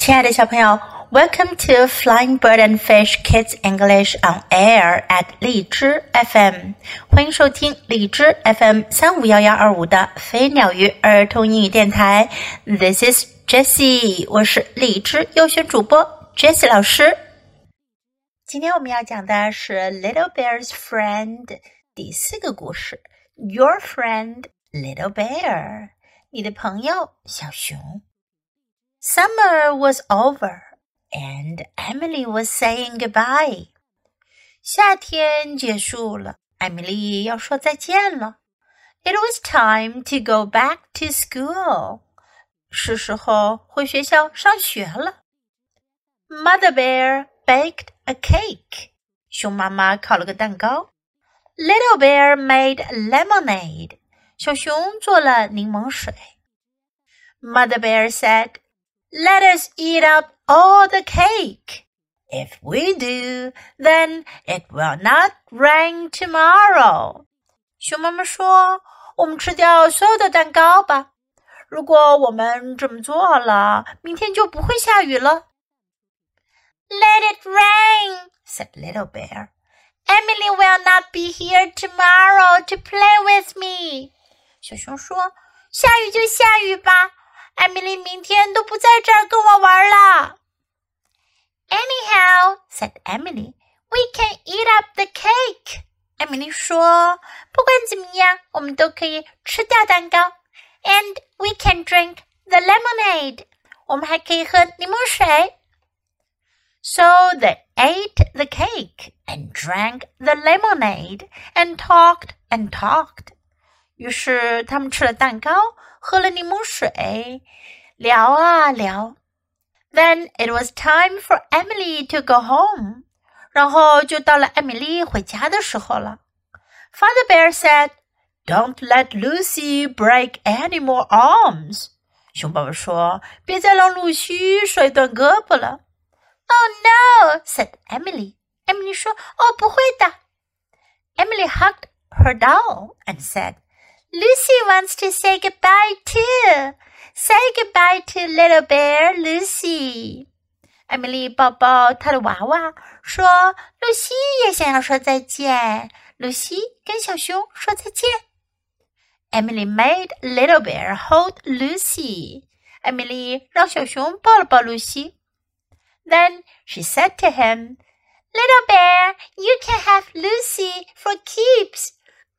亲爱的小朋友，Welcome to Flying Bird and Fish Kids English on Air at 荔枝 FM，欢迎收听荔枝 FM 三五幺幺二五的飞鸟鱼儿童英语电台。This is Jessie，我是荔枝优选主播 Jessie 老师。今天我们要讲的是 Little Bear's Friend 第四个故事，Your Friend Little Bear，你的朋友小熊。Summer was over, and Emily was saying goodbye. 夏天结束了，艾米丽要说再见了。It was time to go back to school. 是时候回学校上学了。Mother Bear baked a cake. 熊妈妈烤了个蛋糕。Little Bear made lemonade. 小熊做了柠檬水。Mother Bear said. Let us eat up all the cake. If we do, then it will not rain tomorrow. 熊妈妈说：“我们吃掉所有的蛋糕吧。如果我们这么做了，明天就不会下雨了。” Let it rain, said Little Bear. Emily will not be here tomorrow to play with me. 小熊说：“下雨就下雨吧。” 艾米丽明天都不在这儿跟我玩了。Anyhow, said Emily, we can eat up the cake. 艾米丽说：“不管怎么样，我们都可以吃掉蛋糕，and we can drink the lemonade. 我们还可以喝柠檬水。” So they ate the cake and drank the lemonade and talked and talked. 于是他们吃了蛋糕。喝了柠檬水，聊啊聊。Then it was time for Emily to go home。然后就到了艾米丽回家的时候了。Father Bear said, "Don't let Lucy break any more arms." 熊爸爸说：“别再让露西摔断胳膊了。” Oh no, said Emily. 艾米丽说：“哦，不会的。” Emily hugged her doll and said. Lucy wants to say goodbye too. Say goodbye to little bear Lucy. 艾米丽抱抱她的娃娃，说：“露西也想要说再见。”露西跟小熊说再见。Emily made little bear hold Lucy. 艾米丽让小熊抱了抱露西。Then she said to him, "Little bear, you can have Lucy for keeps."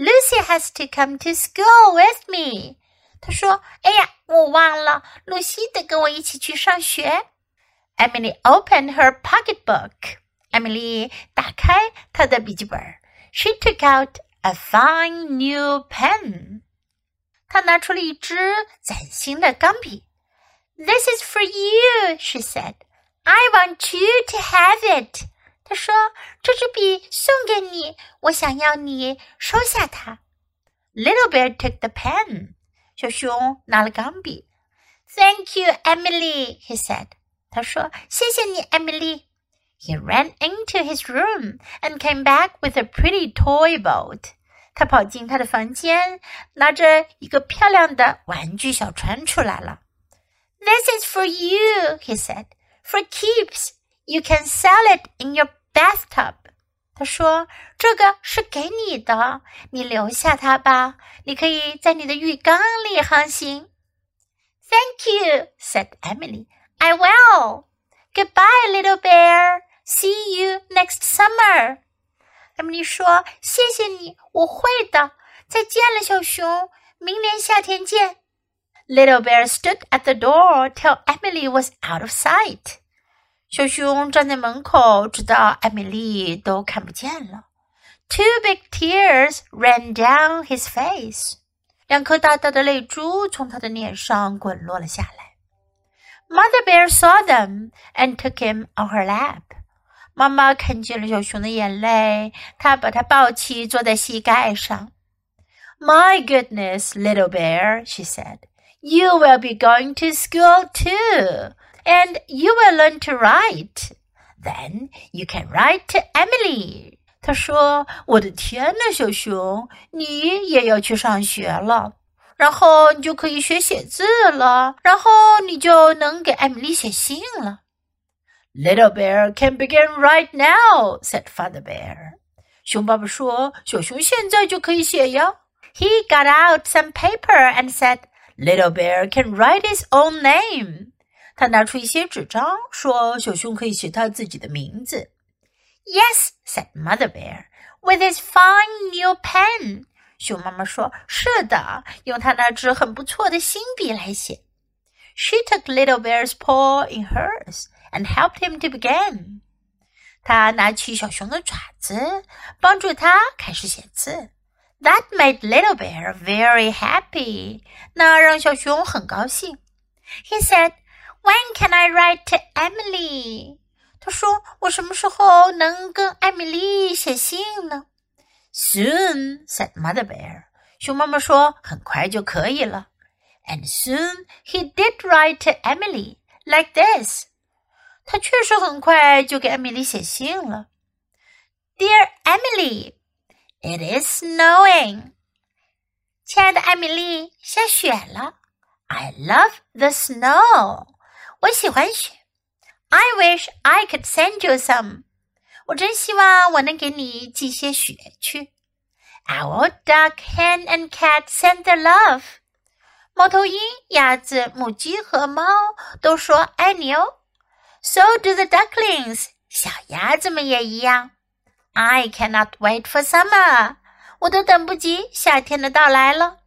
Lucy has to come to school with me. 她说：“哎呀，我忘了，露西得跟我一起去上学。” Emily opened her pocketbook. 艾米丽打开她的笔记本。She took out a fine new pen. 她拿出了一支崭新的钢笔。This is for you, she said. I want you to have it. 他说：“这支笔送给你，我想要你收下它。” Little Bear took the pen. 小熊拿了钢笔。Thank you, Emily, he said. 他说：“谢谢你，艾米丽。” He ran into his room and came back with a pretty toy boat. 他跑进他的房间，拿着一个漂亮的玩具小船出来了。This is for you, he said. For keeps. You can sell it in your bathtub，他说：“这个是给你的，你留下它吧。你可以在你的浴缸里航行。” Thank you, said Emily. I will. Goodbye, little bear. See you next summer. 艾米丽说：“谢谢你，我会的。再见了，小熊，明年夏天见。” Little bear stood at the door till Emily was out of sight. 小熊站在门口，直到艾米丽都看不见了。Two big tears ran down his face，两颗大大的泪珠从他的脸上滚落了下来。 Mother bear saw them and took him on her lap. 妈妈看见了小熊的眼泪，她把它抱起，坐在膝盖上。My goodness, little bear, she said, you will be going to school too, and you will learn to write. Then you can write to Emily. 她说：“我的天呐，小熊，你也要去上学了。”然后你就可以学写字了，然后你就能给艾米丽写信了。Little bear can begin right now," said Father bear. 熊爸爸说：“小熊现在就可以写呀。” He got out some paper and said, "Little bear can write his own name." 他拿出一些纸张，说：“小熊可以写他自己的名字。” Yes, said Mother bear, with his fine new pen. 熊妈妈说：“是的，用她那支很不错的新笔来写。” She took Little Bear's paw in hers and helped him to begin. 她拿起小熊的爪子，帮助他开始写字。That made Little Bear very happy. 那让小熊很高兴。He said, "When can I write to Emily?" 他说：“我什么时候能跟艾米丽写信呢？” Soon, said Mother Bear. 熊妈妈说：“很快就可以了。” And soon he did write to Emily like this. 他确实很快就给艾米丽写信了。Dear Emily, it is snowing. 亲爱的艾米丽，下雪了。I love the snow. 我喜欢雪。I wish I could send you some. 我真希望我能给你寄些雪去。Our duck, hen, and cat send love。猫头鹰、鸭子、母鸡和猫都说爱你哦。So do the ducklings。小鸭子们也一样。I cannot wait for summer。我都等不及夏天的到来了。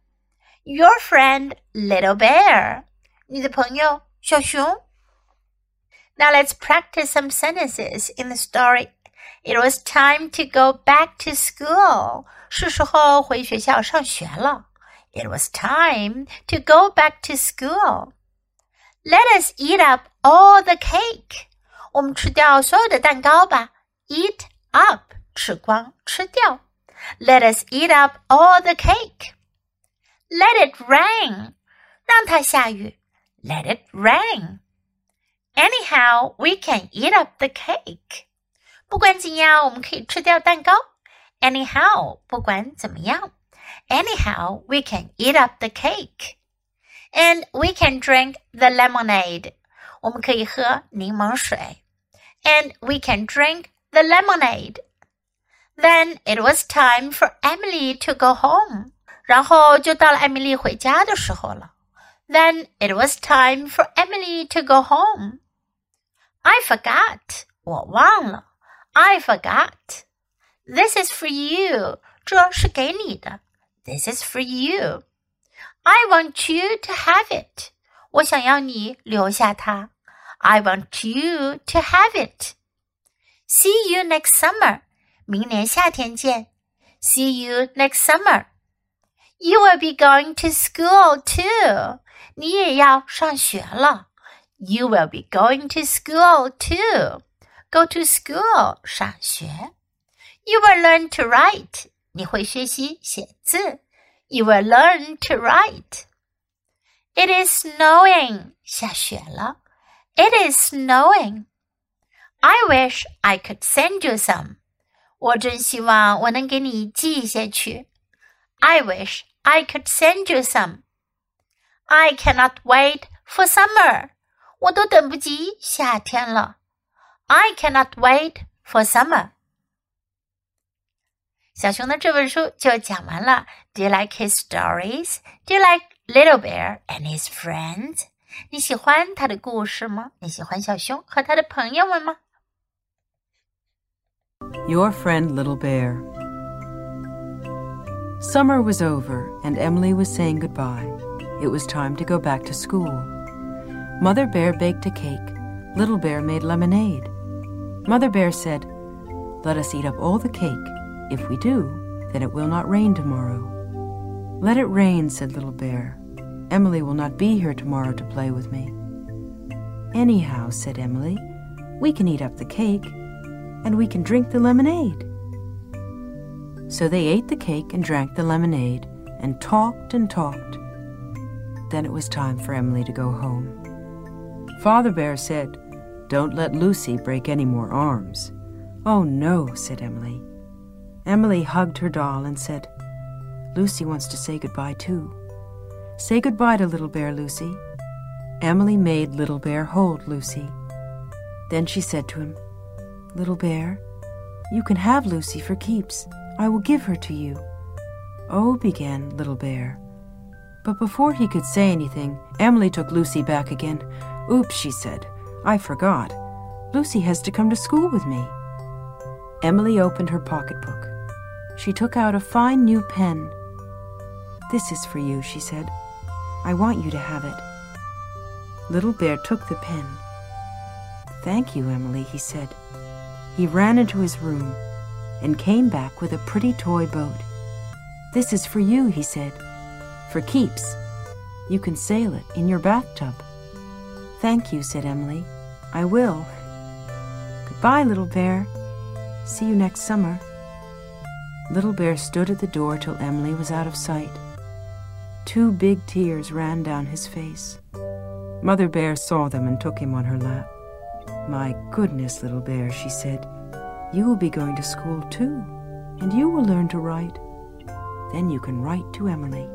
Your friend, little bear。你的朋友小熊。Now let's practice some sentences in the story it was time to go back to school. 是时候回学校上学了。It was time to go back to school. Let us eat up all the cake. 我们吃掉所有的蛋糕吧。Eat up，吃光，吃掉。Let us eat up all the cake. Let it rain. 让它下雨。Let it rain. Anyhow, we can eat up the cake. 不管怎样，我们可以吃掉蛋糕。Anyhow，不管怎么样，Anyhow we can eat up the cake, and we can drink the lemonade. 我们可以喝柠檬水，and we can drink the lemonade. Then it was time for Emily to go home. 然后就到了艾米丽回家的时候了。Then it was time for Emily to go home. I forgot. 我忘了。I forgot. This is for you. 这是给你的。This is for you. I want you to have it. 我想要你留下它。I want you to have it. See you next summer. 明年夏天见。See you next summer. You will be going to school too. 你也要上学了。 You will be going to school too go to school 上学。You will learn to write 你会学习写字。You will learn to write. It is snowing 下雪了。It is snowing. I wish I could send you some. 我真希望我能给你寄一些去。I wish I could send you some. I cannot wait for summer. 我都等不及夏天了。I cannot wait for summer。小熊的这本书就讲完了。Do you like his stories? Do you like Little Bear and his friends? 你喜欢他的故事吗？你喜欢小熊和他的朋友们吗？Your friend Little Bear. Summer was over, and Emily was saying goodbye. It was time to go back to school. Mother Bear baked a cake. Little Bear made lemonade. Mother Bear said, Let us eat up all the cake. If we do, then it will not rain tomorrow. Let it rain, said Little Bear. Emily will not be here tomorrow to play with me. Anyhow, said Emily, we can eat up the cake and we can drink the lemonade. So they ate the cake and drank the lemonade and talked and talked. Then it was time for Emily to go home. Father Bear said, Don't let Lucy break any more arms. Oh, no, said Emily. Emily hugged her doll and said, Lucy wants to say goodbye, too. Say goodbye to Little Bear, Lucy. Emily made Little Bear hold Lucy. Then she said to him, Little Bear, you can have Lucy for keeps. I will give her to you. Oh, began Little Bear. But before he could say anything, Emily took Lucy back again. Oops, she said. I forgot. Lucy has to come to school with me. Emily opened her pocketbook. She took out a fine new pen. This is for you, she said. I want you to have it. Little Bear took the pen. Thank you, Emily, he said. He ran into his room and came back with a pretty toy boat. This is for you, he said. For keeps. You can sail it in your bathtub. Thank you, said Emily. I will. Goodbye, Little Bear. See you next summer. Little Bear stood at the door till Emily was out of sight. Two big tears ran down his face. Mother Bear saw them and took him on her lap. My goodness, Little Bear, she said, you will be going to school too, and you will learn to write. Then you can write to Emily.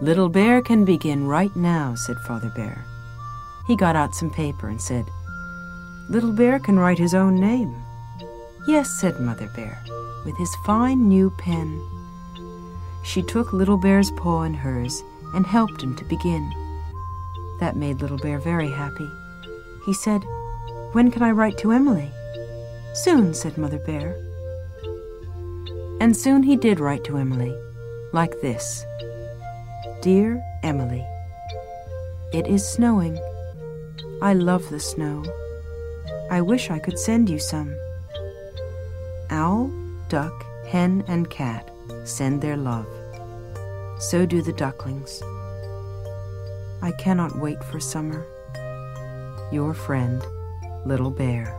Little Bear can begin right now, said Father Bear. He got out some paper and said, Little Bear can write his own name. Yes, said Mother Bear, with his fine new pen. She took Little Bear's paw in hers and helped him to begin. That made Little Bear very happy. He said, When can I write to Emily? Soon, said Mother Bear. And soon he did write to Emily, like this Dear Emily, It is snowing. I love the snow. I wish I could send you some. Owl, duck, hen, and cat send their love. So do the ducklings. I cannot wait for summer. Your friend, Little Bear.